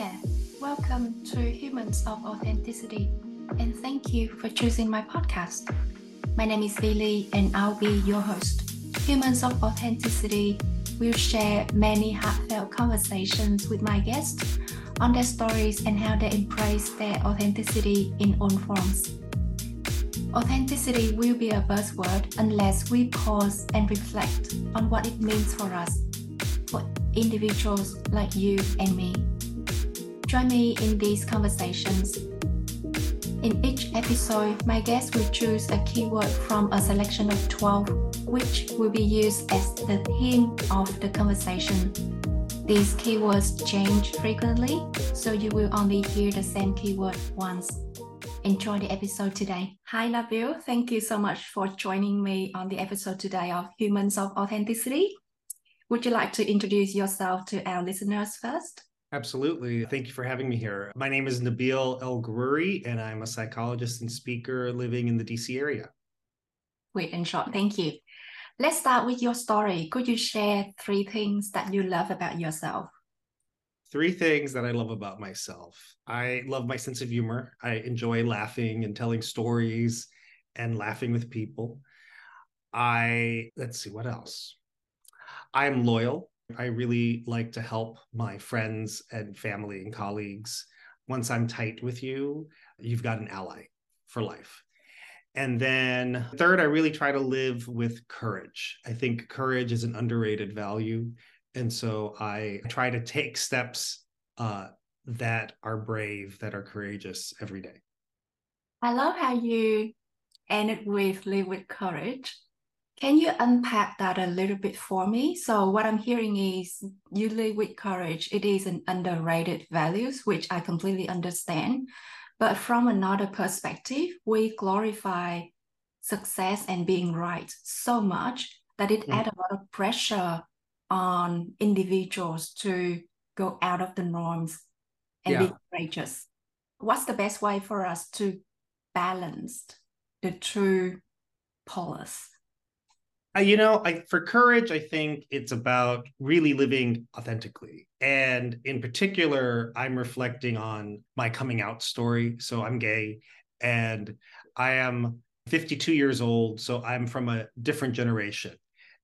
there. Welcome to Humans of Authenticity, and thank you for choosing my podcast. My name is Lily, and I'll be your host. Humans of Authenticity will share many heartfelt conversations with my guests on their stories and how they embrace their authenticity in all forms. Authenticity will be a buzzword unless we pause and reflect on what it means for us, for individuals like you and me. Join me in these conversations. In each episode, my guest will choose a keyword from a selection of 12, which will be used as the theme of the conversation. These keywords change frequently, so you will only hear the same keyword once. Enjoy the episode today. Hi, Nabil. Thank you so much for joining me on the episode today of Humans of Authenticity. Would you like to introduce yourself to our listeners first? Absolutely. Thank you for having me here. My name is Nabil El Ghoroury, and I'm a psychologist and speaker living in the DC area. Great and short. Thank you. Let's start with your story. Could you share three things that you love about yourself? Three things that I love about myself. I love my sense of humor. I enjoy laughing and telling stories and laughing with people. I, let's see, what else? I'm loyal. I really like to help my friends and family and colleagues. Once I'm tight with you, you've got an ally for life. And then third, I really try to live with courage. I think courage is an underrated value. And so I try to take steps uh, that are brave, that are courageous every day. I love how you ended with live with courage. Can you unpack that a little bit for me? So what I'm hearing is you live with courage. It is an underrated values, which I completely understand. But from another perspective, we glorify success and being right so much that it mm. adds a lot of pressure on individuals to go out of the norms and yeah. be courageous. What's the best way for us to balance the two poles? You know, I, for courage, I think it's about really living authentically. And in particular, I'm reflecting on my coming out story. So I'm gay and I am 52 years old. So I'm from a different generation.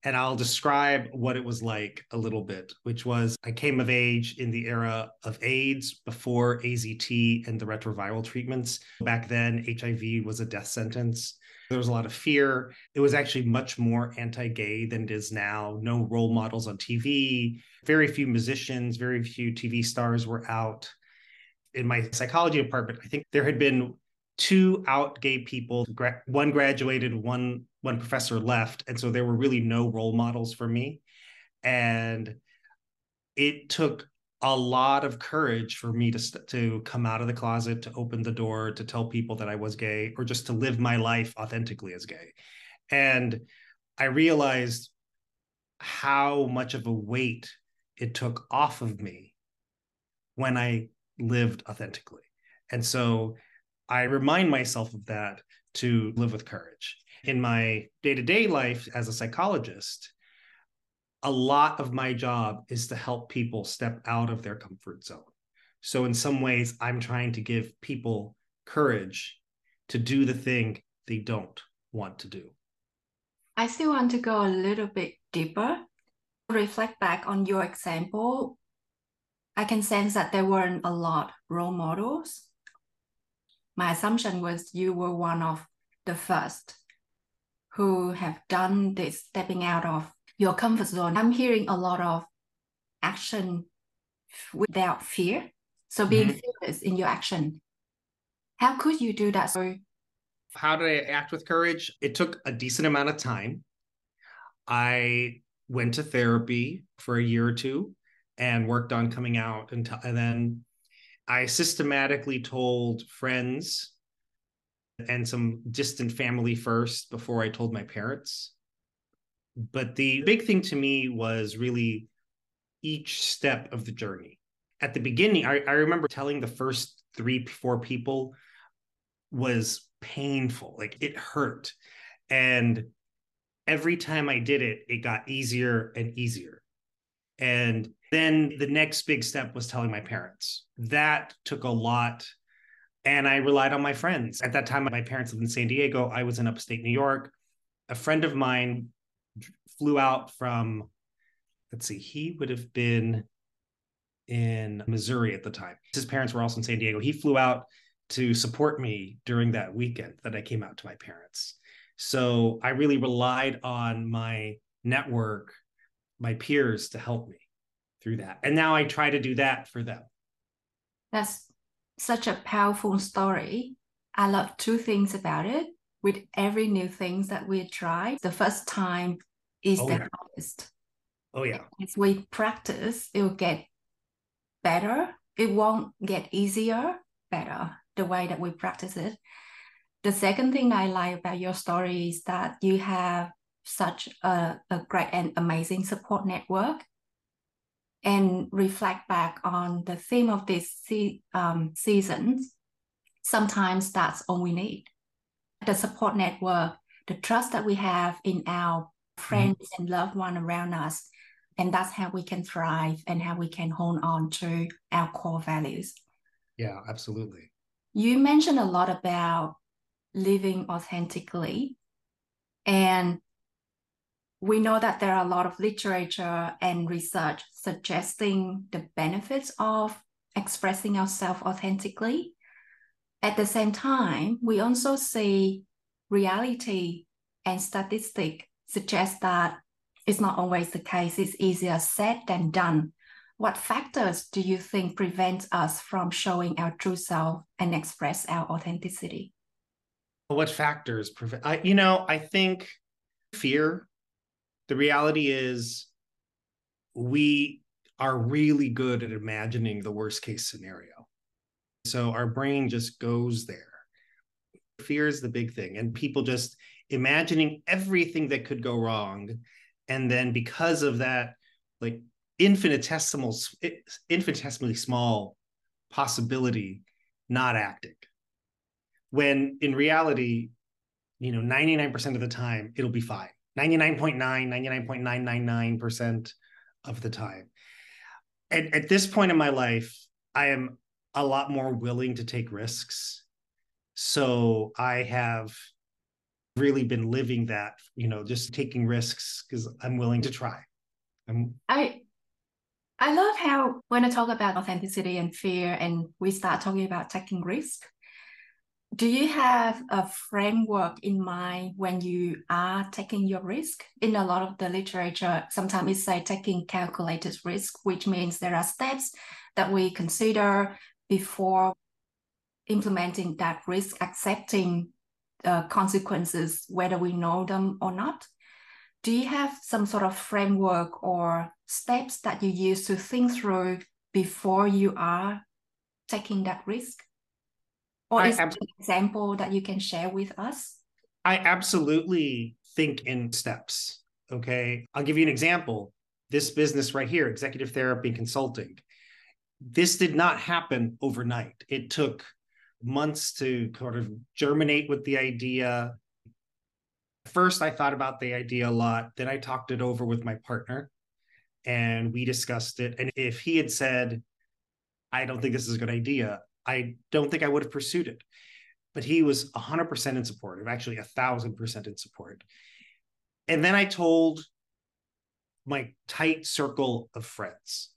And I'll describe what it was like a little bit, which was I came of age in the era of AIDS before AZT and the retroviral treatments. Back then, HIV was a death sentence. There was a lot of fear. It was actually much more anti gay than it is now. No role models on TV, very few musicians, very few TV stars were out. In my psychology department, I think there had been two out gay people one graduated one one professor left and so there were really no role models for me and it took a lot of courage for me to to come out of the closet, to open the door, to tell people that I was gay, or just to live my life authentically as gay. And I realized how much of a weight it took off of me when I lived authentically. And so I remind myself of that to live with courage. In my day to day life as a psychologist, a lot of my job is to help people step out of their comfort zone. So, in some ways, I'm trying to give people courage to do the thing they don't want to do. I still want to go a little bit deeper. Reflect back on your example. I can sense that there weren't a lot role models. My assumption was you were one of the first who have done this stepping out of your comfort zone. I'm hearing a lot of action without fear. So being mm-hmm. fearless in your action. How could you do that? So how did I act with courage? It took a decent amount of time. I went to therapy for a year or two and worked on coming out and, t- and then I systematically told friends and some distant family first before I told my parents. But the big thing to me was really each step of the journey. At the beginning, I, I remember telling the first three, four people was painful. Like it hurt. And every time I did it, it got easier and easier. And Then the next big step was telling my parents. That took a lot. And I relied on my friends. At that time, my parents lived in San Diego. I was in upstate New York. A friend of mine flew out from, let's see, he would have been in Missouri at the time. His parents were also in San Diego. He flew out to support me during that weekend that I came out to my parents. So I really relied on my network, my peers to help me through that. And now I try to do that for them. That's such a powerful story. I love two things about it. With every new things that we try, the first time is oh, the yeah. hardest. Oh yeah. As we practice, it will get better. It won't get easier, better the way that we practice it. The second thing I like about your story is that you have such a, a great and amazing support network and reflect back on the theme of this se- um, seasons, sometimes that's all we need. The support network, the trust that we have in our mm-hmm. friends mm-hmm. and loved one around us. And that's how we can thrive and how we can hold on to our core values. Yeah, absolutely. You mentioned a lot about living authentically. And we know that there are a lot of literature and research suggesting the benefits of expressing ourselves authentically. At the same time, we also see reality and statistic suggest that it's not always the case. It's easier said than done. What factors do you think prevent us from showing our true self and express our authenticity? What factors prevent? I, you know, I think fear the reality is we are really good at imagining the worst case scenario. So our brain just goes there. Fear is the big thing. And people just imagining everything that could go wrong. And then because of that, like infinitesimal, infinitesimally small possibility, not acting. When in reality, you know, 99% of the time, it'll be fine. 99.9, 99.999% of the time. At, at this point in my life, I am a lot more willing to take risks. So I have really been living that, you know, just taking risks because I'm willing to try. I'm, I I love how when I talk about authenticity and fear and we start talking about taking risk, do you have a framework in mind when you are taking your risk in a lot of the literature sometimes it's say taking calculated risk which means there are steps that we consider before implementing that risk accepting the consequences whether we know them or not do you have some sort of framework or steps that you use to think through before you are taking that risk or I is ab- an example that you can share with us? I absolutely think in steps. Okay. I'll give you an example. This business right here, executive therapy consulting, this did not happen overnight. It took months to sort of germinate with the idea. First, I thought about the idea a lot. Then I talked it over with my partner and we discussed it. And if he had said, I don't think this is a good idea, I don't think I would have pursued it. But he was 100% in support, of actually a thousand percent in support. And then I told my tight circle of friends.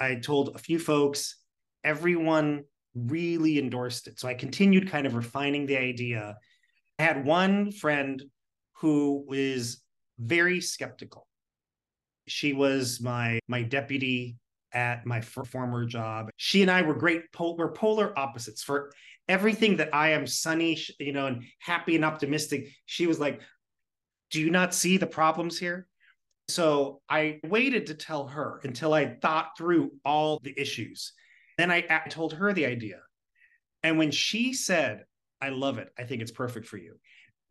I told a few folks, everyone really endorsed it. So I continued kind of refining the idea. I had one friend who was very skeptical. She was my my deputy at my former job. She and I were great, pol- we're polar opposites for everything that I am sunny, you know, and happy and optimistic. She was like, Do you not see the problems here? So I waited to tell her until I thought through all the issues. Then I, I told her the idea. And when she said, I love it, I think it's perfect for you,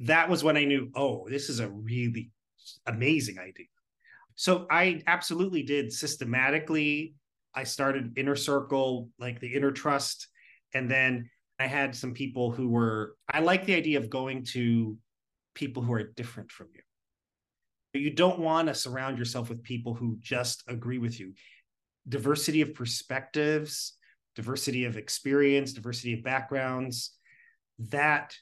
that was when I knew, oh, this is a really amazing idea. So I absolutely did systematically. I started inner circle, like the inner trust. And then I had some people who were, I like the idea of going to people who are different from you. You don't want to surround yourself with people who just agree with you. diversity of perspectives, diversity of experience, diversity of backgrounds, that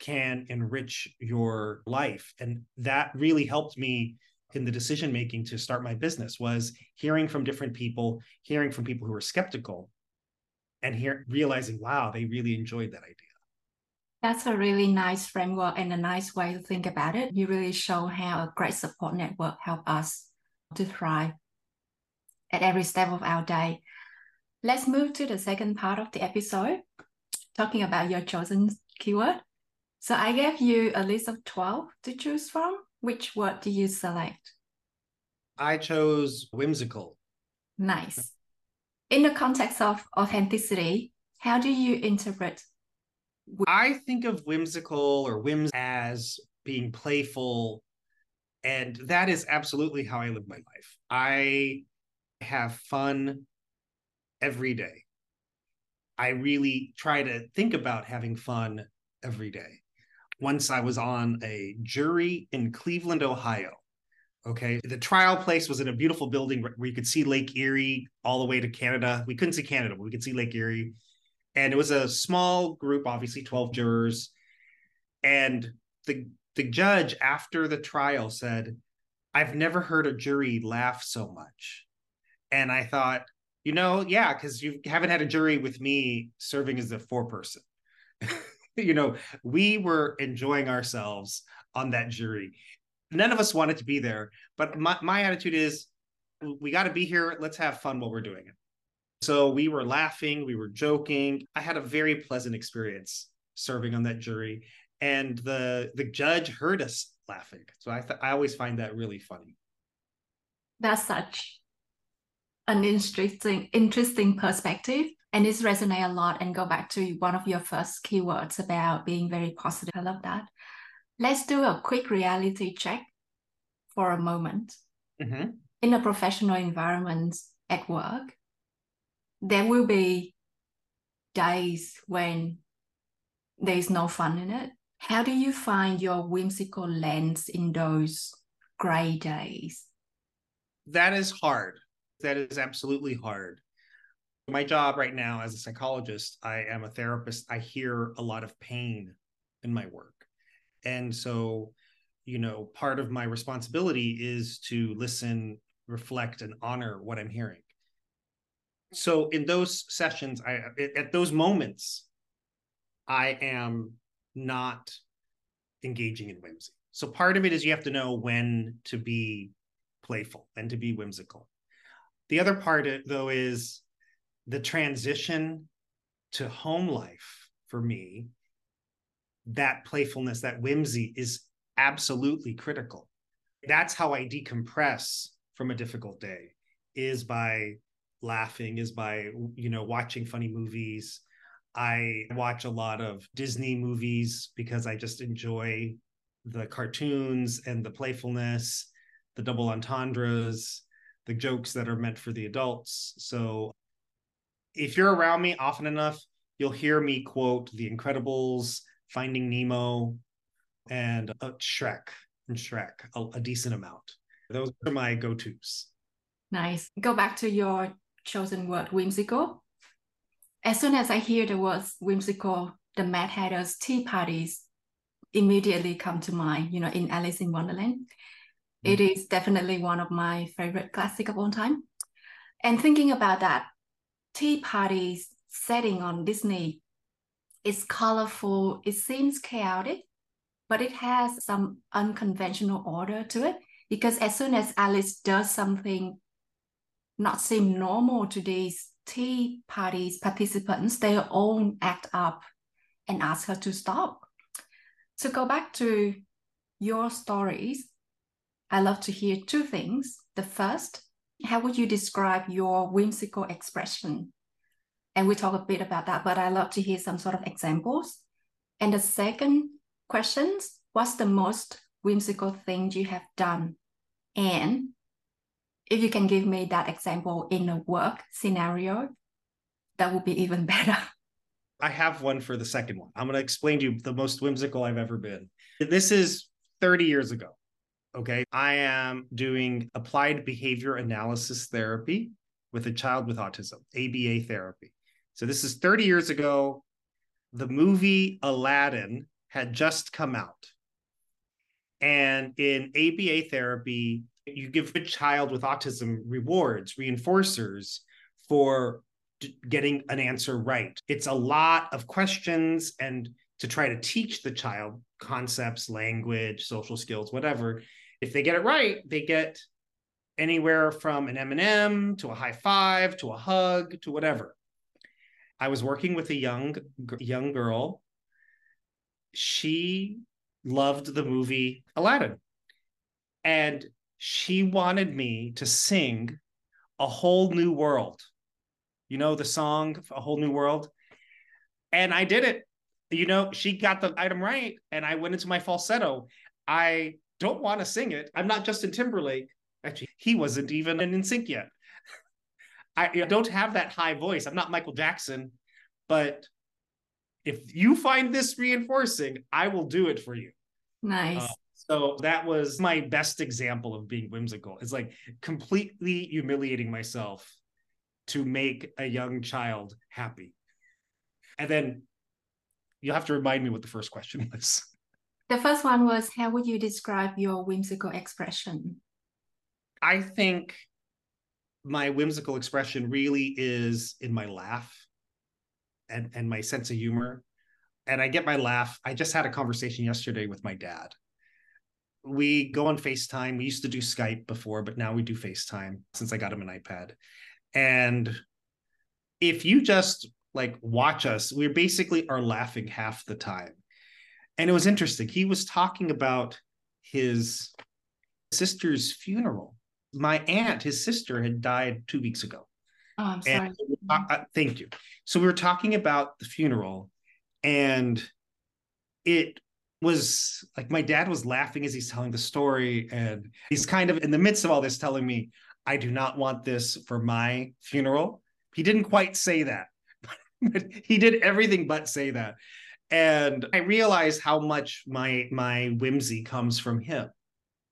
can enrich your life. And that really helped me in the decision making to start my business was hearing from different people, hearing from people who were skeptical and here realizing, wow, they really enjoyed that idea. That's a really nice framework and a nice way to think about it. You really show how a great support network help us to thrive at every step of our day. Let's move to the second part of the episode, talking about your chosen keyword. So I gave you a list of 12 to choose from. Which word do you select? I chose whimsical. Nice. In the context of authenticity, how do you interpret? I think of whimsical or whims as being playful. And that is absolutely how I live my life. I have fun every day. I really try to think about having fun every day. Once I was on a jury in Cleveland, Ohio. Okay. The trial place was in a beautiful building where you could see Lake Erie all the way to Canada. We couldn't see Canada, but we could see Lake Erie. And it was a small group, obviously 12 jurors. And the the judge after the trial said, I've never heard a jury laugh so much. And I thought, you know, yeah, because you haven't had a jury with me serving as a foreperson. you know, we were enjoying ourselves on that jury. None of us wanted to be there, but my, my attitude is we got to be here. Let's have fun while we're doing it. So we were laughing, we were joking. I had a very pleasant experience serving on that jury, and the the judge heard us laughing. So I th- I always find that really funny. That's such an interesting interesting perspective and this resonate a lot and go back to one of your first keywords about being very positive i love that let's do a quick reality check for a moment mm-hmm. in a professional environment at work there will be days when there's no fun in it how do you find your whimsical lens in those gray days that is hard that is absolutely hard. My job right now as a psychologist, I am a therapist. I hear a lot of pain in my work. And so, you know, part of my responsibility is to listen, reflect, and honor what I'm hearing. So, in those sessions, I at those moments, I am not engaging in whimsy. So, part of it is you have to know when to be playful and to be whimsical. The other part, uh, though, is the transition to home life for me. That playfulness, that whimsy is absolutely critical. That's how I decompress from a difficult day is by laughing is by you know watching funny movies i watch a lot of disney movies because i just enjoy the cartoons and the playfulness the double entendres the jokes that are meant for the adults. So if you're around me often enough, you'll hear me quote The Incredibles, Finding Nemo, and uh, Shrek and Shrek a, a decent amount. Those are my go tos. Nice. Go back to your chosen word, whimsical. As soon as I hear the words whimsical, the Mad Hatter's tea parties immediately come to mind, you know, in Alice in Wonderland. Mm. It is definitely one of my favorite classic of all time. And thinking about that, tea parties setting on Disney is colorful. It seems chaotic, but it has some unconventional order to it. Because as soon as Alice does something not seem normal to these tea parties participants, they all act up and ask her to stop. To go back to your stories, I love to hear two things. The first, how would you describe your whimsical expression? And we talk a bit about that, but I love to hear some sort of examples. And the second questions, what's the most whimsical thing you have done? And if you can give me that example in a work scenario, that would be even better. I have one for the second one. I'm going to explain to you the most whimsical I've ever been. This is 30 years ago. Okay. I am doing applied behavior analysis therapy with a child with autism, ABA therapy. So this is 30 years ago. The movie Aladdin had just come out. And in ABA therapy, you give a child with autism rewards, reinforcers for getting an answer right. It's a lot of questions and to try to teach the child concepts, language, social skills, whatever. If they get it right, they get anywhere from an M&M to a high five to a hug to whatever. I was working with a young young girl. She loved the movie Aladdin. And she wanted me to sing a whole new world. You know the song A Whole New World? And I did it. You know, she got the item right and I went into my falsetto. I don't want to sing it. I'm not Justin Timberlake. Actually, he wasn't even NSYNC yet. I don't have that high voice. I'm not Michael Jackson, but if you find this reinforcing, I will do it for you. Nice. Uh, so that was my best example of being whimsical. It's like completely humiliating myself to make a young child happy. And then you'll have to remind me what the first question was. The first one was how would you describe your whimsical expression? I think my whimsical expression really is in my laugh and, and my sense of humor. And I get my laugh. I just had a conversation yesterday with my dad. We go on FaceTime. We used to do Skype before, but now we do FaceTime since I got him an iPad. And if you just like watch us, we basically are laughing half the time. And it was interesting. He was talking about his sister's funeral. My aunt, his sister, had died two weeks ago. Oh, I'm sorry. Uh, thank you. So we were talking about the funeral, and it was like my dad was laughing as he's telling the story, and he's kind of in the midst of all this telling me, "I do not want this for my funeral." He didn't quite say that, but he did everything but say that, and I realized how much my my whimsy comes from him.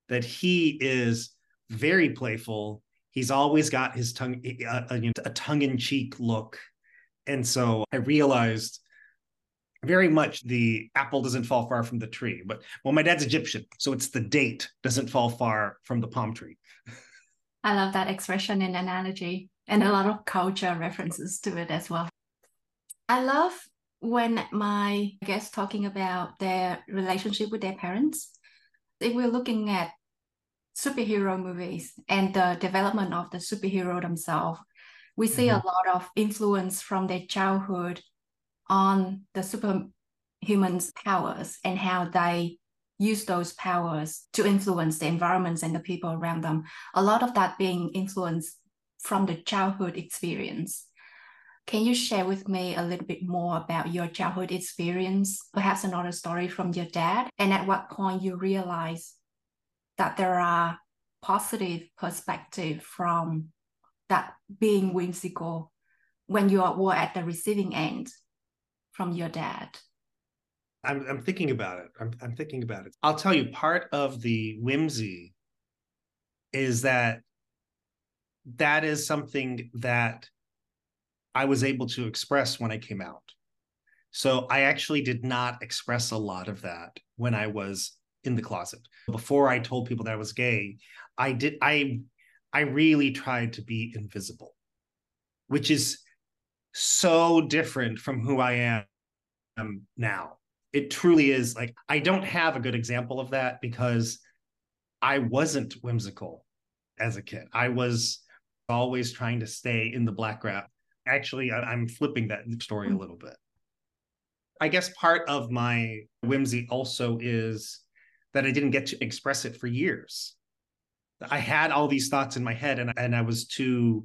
That he is very playful he's always got his tongue a, uh, a, uh, a tongue-in-cheek look and so i realized very much the apple doesn't fall far from the tree but well my dad's egyptian so it's the date doesn't fall far from the palm tree. I love that expression and analogy and a lot of culture references to it as well. I love when my guests talking about their relationship with their parents. If we're looking at superhero movies and the development of the superhero themselves, we see mm-hmm. a lot of influence from their childhood on the superhumans' powers and how they use those powers to influence the environments and the people around them. A lot of that being influenced from the childhood experience. Can you share with me a little bit more about your childhood experience? Perhaps another story from your dad, and at what point you realize that there are positive perspective from that being whimsical when you are were at the receiving end from your dad? I'm, I'm thinking about it. I'm, I'm thinking about it. I'll tell you, part of the whimsy is that that is something that I was able to express when I came out. So I actually did not express a lot of that when I was in the closet. Before I told people that I was gay, I did I I really tried to be invisible, which is so different from who I am now. It truly is like I don't have a good example of that because I wasn't whimsical as a kid. I was always trying to stay in the black wrap. Actually, I'm flipping that story a hmm. little bit. I guess part of my whimsy also is that I didn't get to express it for years. I had all these thoughts in my head and, and I was too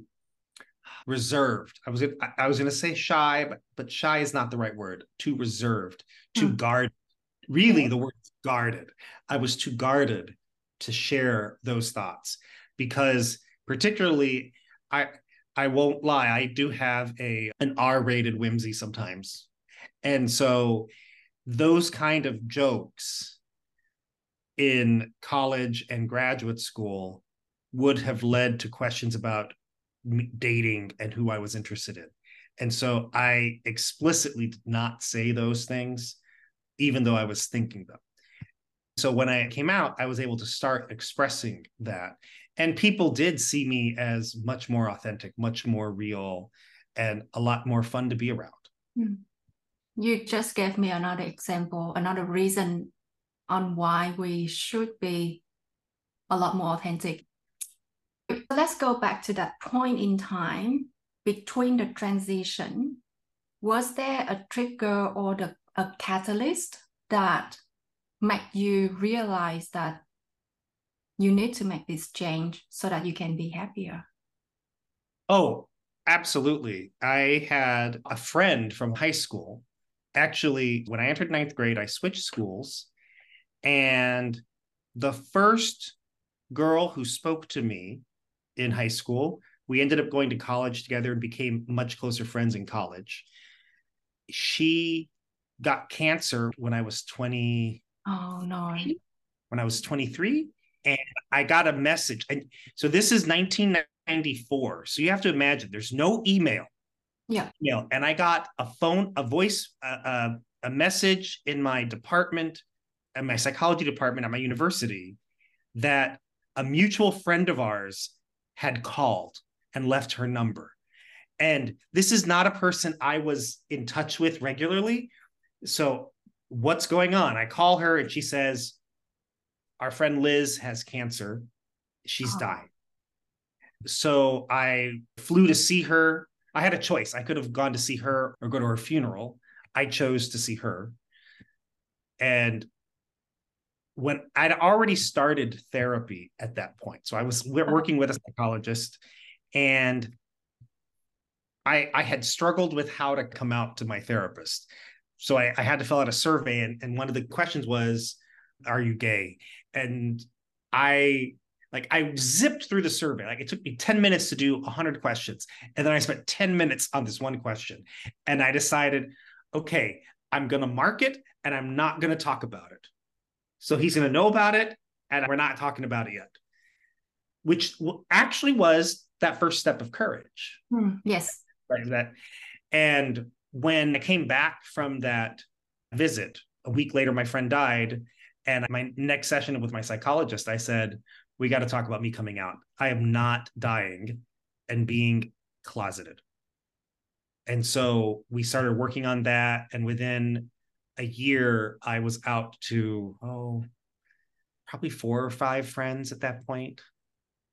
reserved. I was I was going to say shy, but but shy is not the right word. Too reserved, too mm. guarded. Really, the word guarded. I was too guarded to share those thoughts because particularly I I won't lie, I do have a an R-rated whimsy sometimes. And so those kind of jokes in college and graduate school would have led to questions about dating and who I was interested in. And so I explicitly did not say those things, even though I was thinking them. So when I came out, I was able to start expressing that. And people did see me as much more authentic, much more real, and a lot more fun to be around. Hmm. You just gave me another example, another reason on why we should be a lot more authentic. Let's go back to that point in time between the transition. Was there a trigger or the, a catalyst that made you realize that you need to make this change so that you can be happier? Oh, absolutely. I had a friend from high school. Actually, when I entered ninth grade, I switched schools. And the first girl who spoke to me in high school, we ended up going to college together and became much closer friends in college. She got cancer when I was 20. Oh, no. When I was 23 and I got a message. And so this is 1994. So you have to imagine there's no email. Yeah. Email. And I got a phone, a voice, a, a message in my department, in my psychology department at my university that a mutual friend of ours had called and left her number. And this is not a person I was in touch with regularly. So, what's going on? I call her and she says, our friend Liz has cancer. She's oh. dying. So I flew to see her. I had a choice. I could have gone to see her or go to her funeral. I chose to see her. And when I'd already started therapy at that point. So I was working with a psychologist and I, I had struggled with how to come out to my therapist. So I, I had to fill out a survey and, and one of the questions was, are you gay? and I like I zipped through the survey. Like it took me 10 minutes to do 100 questions. And then I spent 10 minutes on this one question. And I decided, okay, I'm going to mark it and I'm not going to talk about it. So he's going to know about it and we're not talking about it yet. Which actually was that first step of courage. Mm, yes. Right. That and when I came back from that visit, a week later my friend died and my next session with my psychologist, I said, we got to talk about me coming out. I am not dying and being closeted. And so we started working on that. And within a year, I was out to, oh, probably four or five friends at that point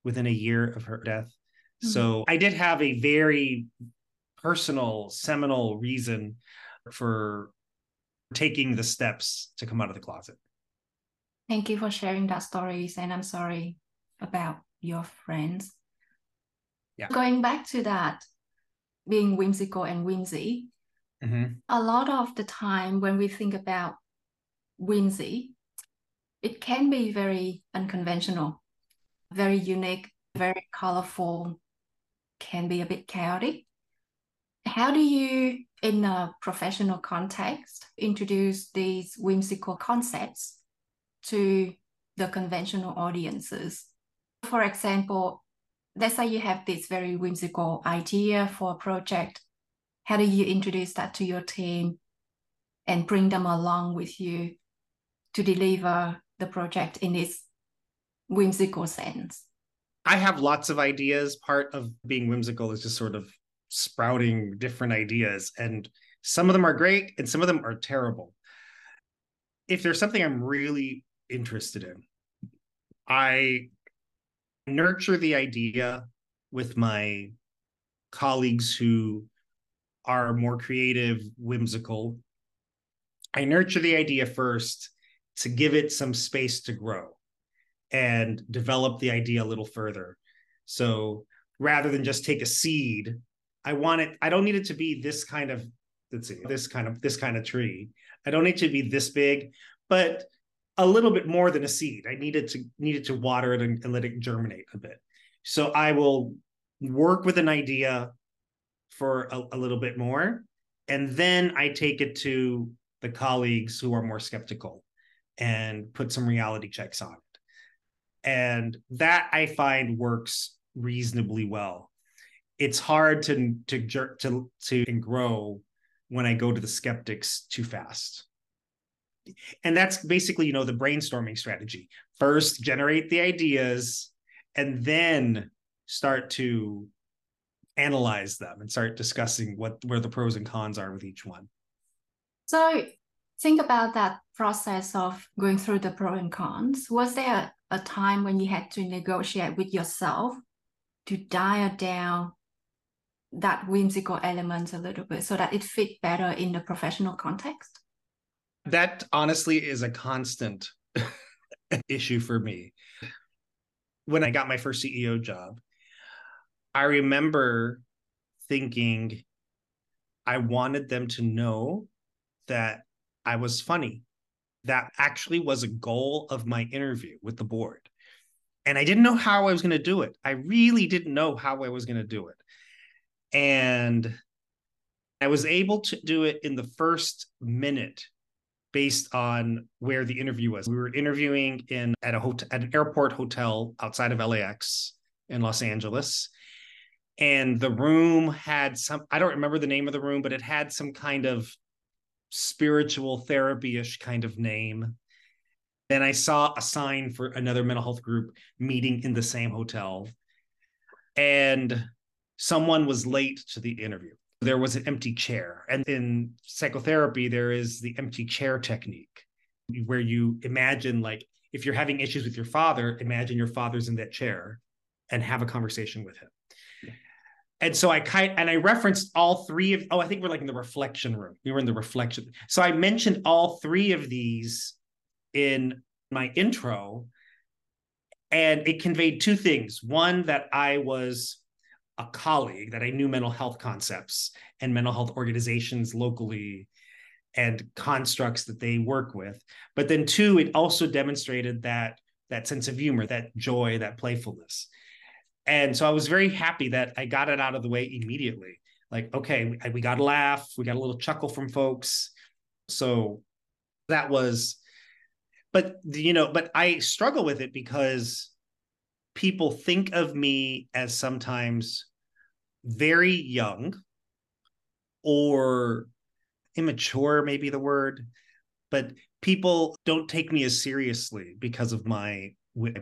within a year of her death. Mm-hmm. So I did have a very personal, seminal reason for taking the steps to come out of the closet. Thank you for sharing that stories, and I'm sorry about your friends. Yeah. Going back to that, being whimsical and whimsy, mm-hmm. a lot of the time when we think about whimsy, it can be very unconventional, very unique, very colorful, can be a bit chaotic. How do you, in a professional context, introduce these whimsical concepts to the conventional audiences. For example, let's say you have this very whimsical idea for a project. How do you introduce that to your team and bring them along with you to deliver the project in this whimsical sense? I have lots of ideas. Part of being whimsical is just sort of sprouting different ideas. And some of them are great and some of them are terrible. If there's something I'm really interested in. I nurture the idea with my colleagues who are more creative, whimsical. I nurture the idea first to give it some space to grow and develop the idea a little further. So rather than just take a seed, I want it, I don't need it to be this kind of, let's see, this kind of, this kind of tree. I don't need to be this big, but a little bit more than a seed. I needed to needed to water it and, and let it germinate a bit. So I will work with an idea for a, a little bit more, and then I take it to the colleagues who are more skeptical and put some reality checks on it. And that I find works reasonably well. it's hard to to jerk to to and grow when I go to the skeptics too fast. And that's basically, you know, the brainstorming strategy. First, generate the ideas and then start to analyze them and start discussing what where the pros and cons are with each one. So think about that process of going through the pros and cons. Was there a, time when you had to negotiate with yourself to dial down that whimsical element a little bit so that it fit better in the professional context? That honestly is a constant issue for me. When I got my first CEO job, I remember thinking I wanted them to know that I was funny. That actually was a goal of my interview with the board. And I didn't know how I was going to do it. I really didn't know how I was going to do it. And I was able to do it in the first minute based on where the interview was. We were interviewing in at a hotel at an airport hotel outside of LAX in Los Angeles. And the room had some, I don't remember the name of the room, but it had some kind of spiritual therapy-ish kind of name. Then I saw a sign for another mental health group meeting in the same hotel. And someone was late to the interview. There was an empty chair. And in psychotherapy, there is the empty chair technique where you imagine, like, if you're having issues with your father, imagine your father's in that chair and have a conversation with him. And so I kind and I referenced all three of oh I think we're like in the reflection room. We were in the reflection. So I mentioned all three of these in my intro and it conveyed two things. One that I was a colleague that I knew mental health concepts and mental health organizations locally and constructs that they work with. But then two, it also demonstrated that that sense of humor, that joy, that playfulness. And so I was very happy that I got it out of the way immediately. Like, okay, we, got a laugh, we got a little chuckle from folks. So that was, but you know, but I struggle with it because people think of me as sometimes very young or immature, maybe the word, but people don't take me as seriously because of my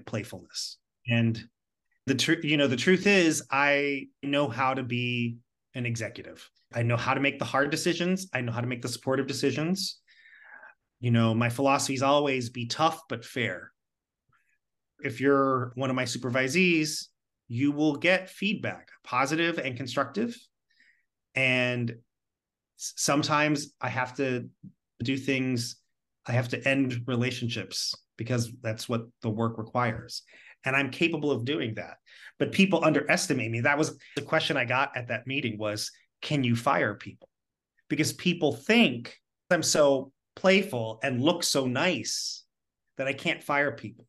playfulness. And the truth, you know, the truth is, I know how to be an executive. I know how to make the hard decisions. I know how to make the supportive decisions. You know, my philosophy is always be tough but fair if you're one of my supervisees, you will get feedback, positive and constructive. And sometimes I have to do things, I have to end relationships because that's what the work requires. And I'm capable of doing that. But people underestimate me. That was the question I got at that meeting was, can you fire people? Because people think I'm so playful and look so nice that I can't fire people.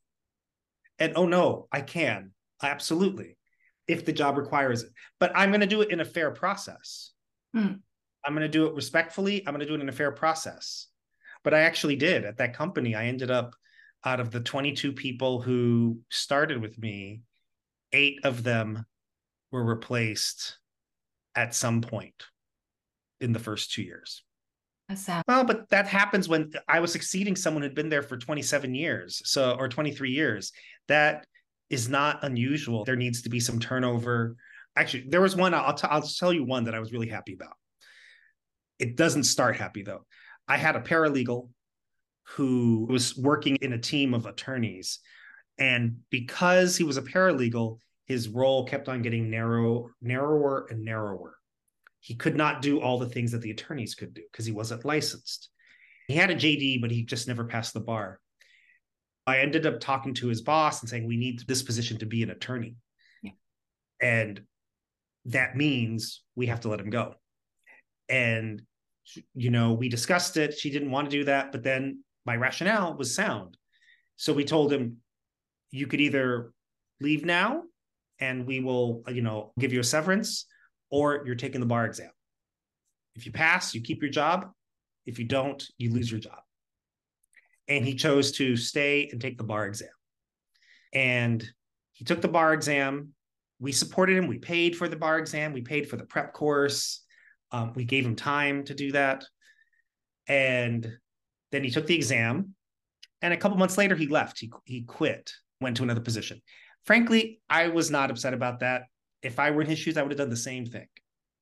And oh no, I can. Absolutely. If the job requires it. But I'm going to do it in a fair process. Mm. I'm going to do it respectfully. I'm going to do it in a fair process. But I actually did at that company. I ended up out of the 22 people who started with me, eight of them were replaced at some point in the first two years. Well, but that happens when I was succeeding someone who'd been there for 27 years, so or 23 years. That is not unusual. There needs to be some turnover. Actually, there was one. I'll t- I'll tell you one that I was really happy about. It doesn't start happy though. I had a paralegal who was working in a team of attorneys, and because he was a paralegal, his role kept on getting narrow, narrower and narrower he could not do all the things that the attorneys could do because he wasn't licensed. He had a JD, but he just never passed the bar. I ended up talking to his boss and saying, We need this position to be an attorney. Yeah. And that means we have to let him go. And, you know, we discussed it. She didn't want to do that. But then my rationale was sound. So we told him, You could either leave now and we will, you know, give you a severance, or you're taking the bar exam. If you pass, you keep your job. If you don't, you lose your job. And he chose to stay and take the bar exam. And he took the bar exam we supported him. We paid for the bar exam. We paid for the prep course. Um, we gave him time to do that. And then he took the exam. And a couple months later, he left. He, he quit, went to another position. Frankly, I was not upset about that. If I were in his shoes, I would have done the same thing.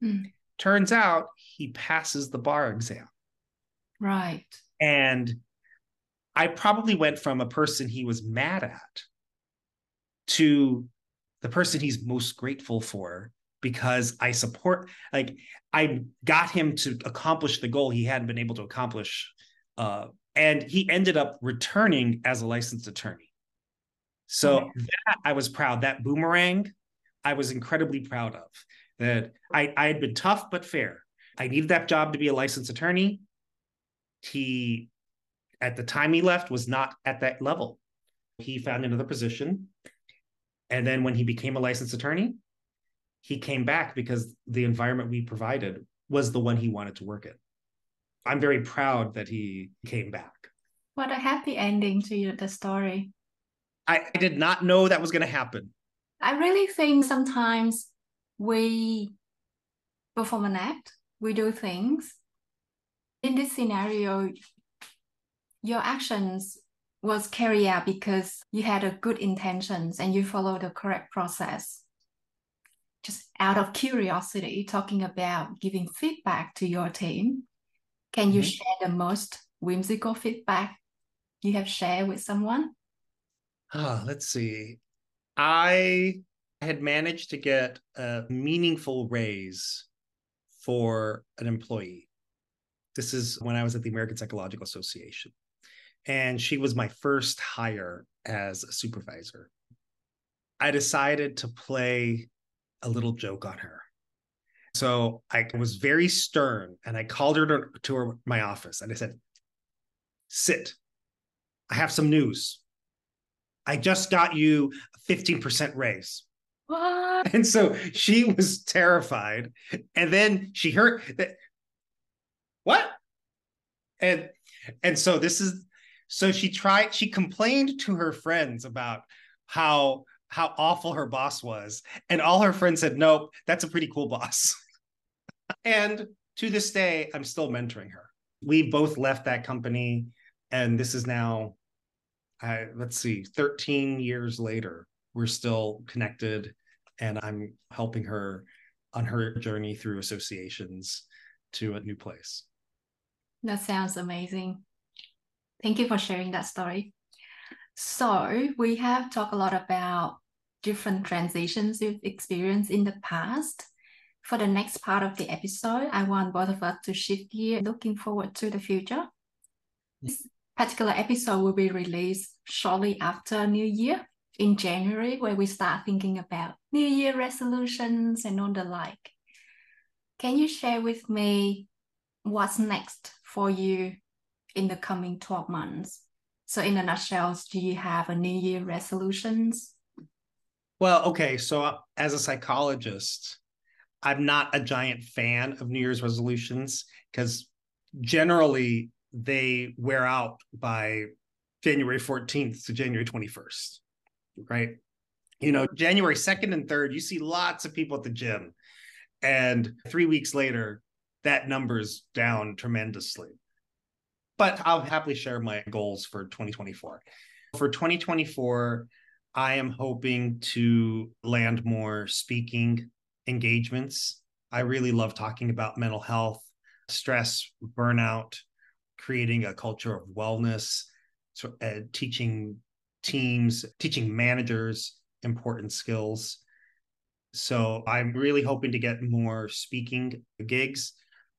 Mm. Turns out he passes the bar exam. Right. And I probably went from a person he was mad at to the person he's most grateful for because I support, like, I got him to accomplish the goal he hadn't been able to accomplish. Uh, and he ended up returning as a licensed attorney. So okay. that I was proud. That boomerang, I was incredibly proud of. That I, I had been tough but fair. I needed that job to be a licensed attorney. He, at the time he left, was not at that level. He found another position. And then when he became a licensed attorney, he came back because the environment we provided was the one he wanted to work in. I'm very proud that he came back. What a happy ending to the story. I, I did not know that was going to happen. I really think sometimes we perform an act, we do things. In this scenario, your actions was carried out because you had a good intentions and you follow the correct process. Just out of curiosity, talking about giving feedback to your team, can you mm-hmm. share the most whimsical feedback you have shared with someone? Oh, let's see. I had managed to get a meaningful raise for an employee. This is when I was at the American Psychological Association. And she was my first hire as a supervisor. I decided to play a little joke on her. So I was very stern and I called her to, to her, my office and I said, Sit, I have some news. I just got you a 15% raise. What? And so she was terrified. And then she heard that, what? And and so this is so she tried, she complained to her friends about how how awful her boss was. And all her friends said, nope, that's a pretty cool boss. And to this day, I'm still mentoring her. We both left that company. And this is now I, let's see, 13 years later, we're still connected and I'm helping her on her journey through associations to a new place. That sounds amazing. Thank you for sharing that story. So, we have talked a lot about different transitions you've experienced in the past. For the next part of the episode, I want both of us to shift gear, looking forward to the future. This particular episode will be released shortly after New Year in January, where we start thinking about New Year resolutions and all the like. Can you share with me what's next for you in the coming 12 months? So, in a nutshell, do you have a New Year resolutions? Well, okay. So, as a psychologist, I'm not a giant fan of New Year's resolutions because generally they wear out by January 14th to January 21st, right? You know, January 2nd and 3rd, you see lots of people at the gym. And three weeks later, that number's down tremendously. But I'll happily share my goals for 2024. For 2024, I am hoping to land more speaking engagements. I really love talking about mental health, stress, burnout, creating a culture of wellness, so, uh, teaching teams, teaching managers important skills. So I'm really hoping to get more speaking gigs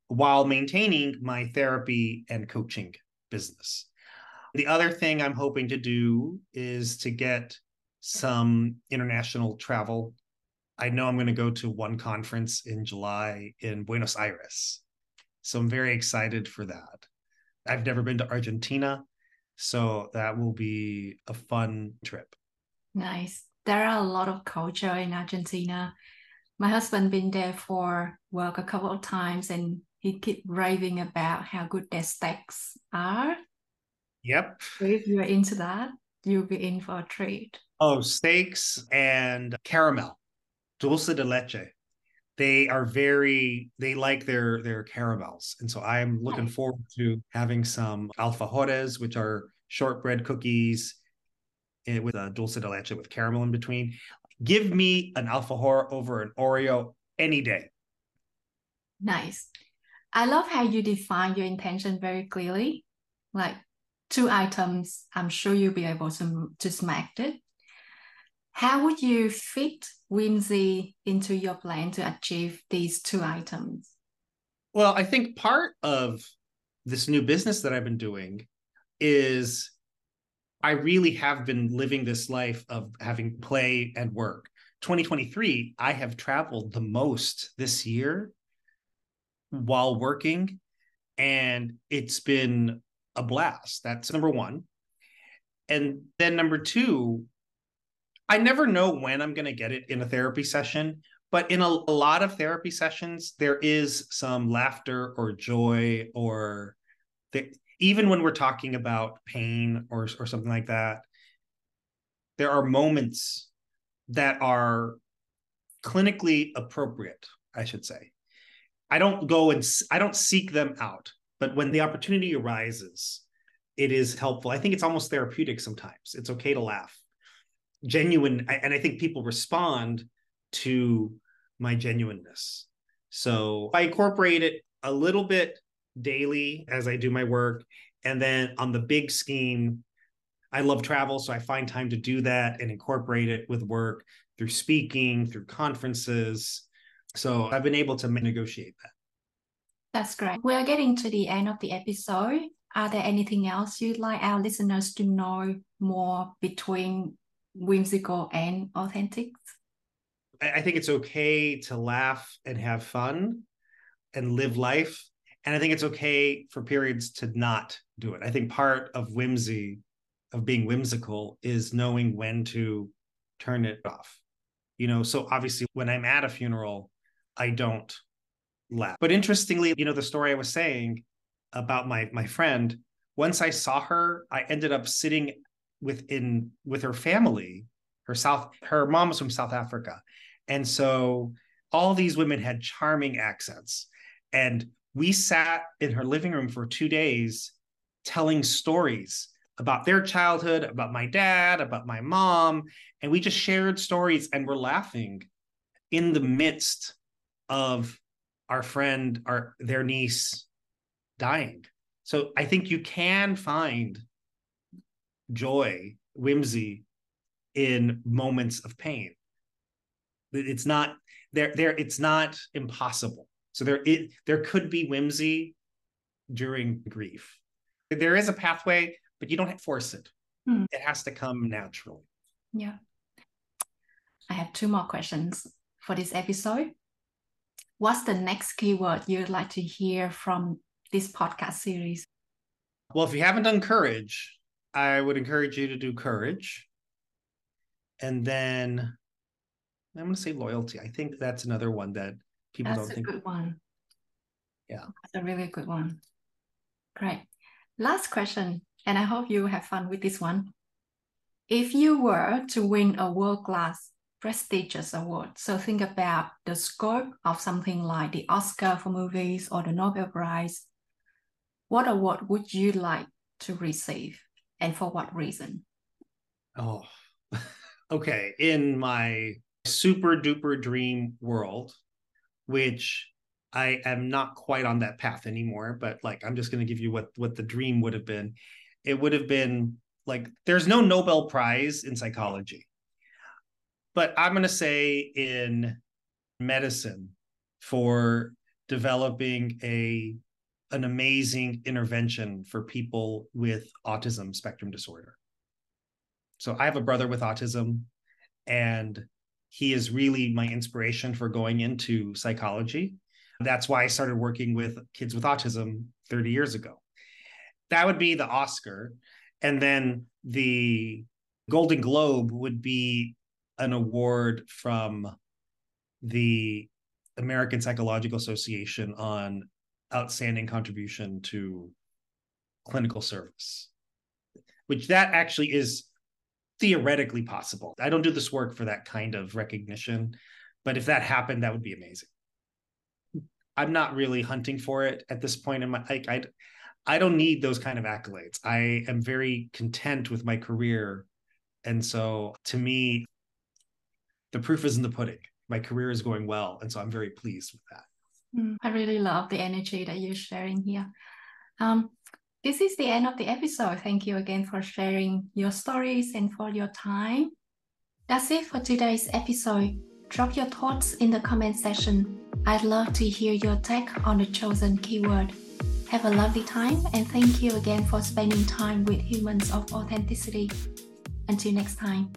while maintaining my therapy and coaching business. The other thing I'm hoping to do is to get some international travel. I know I'm going to go to one conference in July in Buenos Aires. So I'm very excited for that. I've never been to Argentina, so that will be a fun trip. Nice. There are a lot of culture in Argentina. My husband been there for work a couple of times and he keep raving about how good their steaks are. Yep. So if you're into that, you'll be in for a treat. Oh, steaks and caramel. Dulce de leche. They are very they like their their caramels, and so I'm looking forward to having some alfajores, which are shortbread cookies eh, with a dulce de leche with caramel in between. Give me an alfajor over an Oreo any day. Nice. I love how you define your intention very clearly. Like two items, I'm sure you'll be able to, to smack it. How would you fit Whimsy into your plan to achieve these two items? Well, I think part of this new business that I've been doing is I really have been living this life of having play and work. 2023, I have traveled the most this year while working, and it's been a blast. That's number one. And then number two, I never know when I'm going to get it in a therapy session, but in a, a, lot of therapy sessions, there is some laughter or joy, or even when we're talking about pain or, or something like that, there are moments that are clinically appropriate, I should say. I don't go and I don't seek them out, but when the opportunity arises, it is helpful. I think it's almost therapeutic sometimes. It's okay to laugh genuine and i think people respond to my genuineness. So i incorporate it a little bit daily as i do my work and then on the big scheme i love travel so i find time to do that and incorporate it with work through speaking through conferences. So i've been able to negotiate that. That's great. We are getting to the end of the episode. Are there anything else you'd like our listeners to know more between whimsical and authentic? I think it's okay to laugh and have fun and live life. And I think it's okay for periods to not do it. I think part of whimsy, of being whimsical, is knowing when to turn it off. You know, so obviously when I'm at a funeral, I don't laugh. But interestingly, you know, the story I was saying about my my friend, once I saw her, I ended up sitting within with her family her south her mom was from south africa. And so all these women had charming accents. And we sat in her living room for two days telling stories about their childhood about my dad about my mom. And we just shared stories and we're laughing in the midst of our friend our their niece dying. So i think you can find joy, whimsy in moments of pain. It's not there. There, it's not impossible. So there, it there could be whimsy during grief. There is a pathway, but you don't force it. Hmm. It has to come naturally. Yeah. I have two more questions for this episode. What's the next keyword you'd like to hear from this podcast series? Well, if you haven't done courage, I would encourage you to do courage. And then I'm going to say loyalty. I think that's another one that people that's don't think. That's a good one. Yeah. That's a really good one. Great. Last question, and I hope you have fun with this one. If you were to win a world class prestigious award, so think about the scope of something like the Oscar for movies or the Nobel Prize, what award would you like to receive? And for what reason? Oh, okay. In my super duper dream world, which I am not quite on that path anymore, but like I'm just going to give you what what the dream would have been. It would have been like there's no Nobel Prize in psychology, but I'm going to say in medicine for developing a an amazing intervention for people with autism spectrum disorder. So I have a brother with autism, and he is really my inspiration for going into psychology. That's why I started working with kids with autism 30 years ago. That would be the Oscar. And then the Golden Globe would be an award from the American Psychological Association on outstanding contribution to clinical service, which that actually is theoretically possible. I don't do this work for that kind of recognition, But if that happened, that would be amazing. I'm not really hunting for it at this point in my like I I don't need those kind of accolades. I am very content with my career. And so to me, the proof is in the pudding. My career is going well. And so I'm very pleased with that. Mm, I really love the energy that you're sharing here. Um, this is the end of the episode. Thank you again for sharing your stories and for your time. That's it for today's episode. Drop your thoughts in the comment section. I'd love to hear your take on the chosen keyword. Have a lovely time and thank you again for spending time with humans of authenticity. Until next time.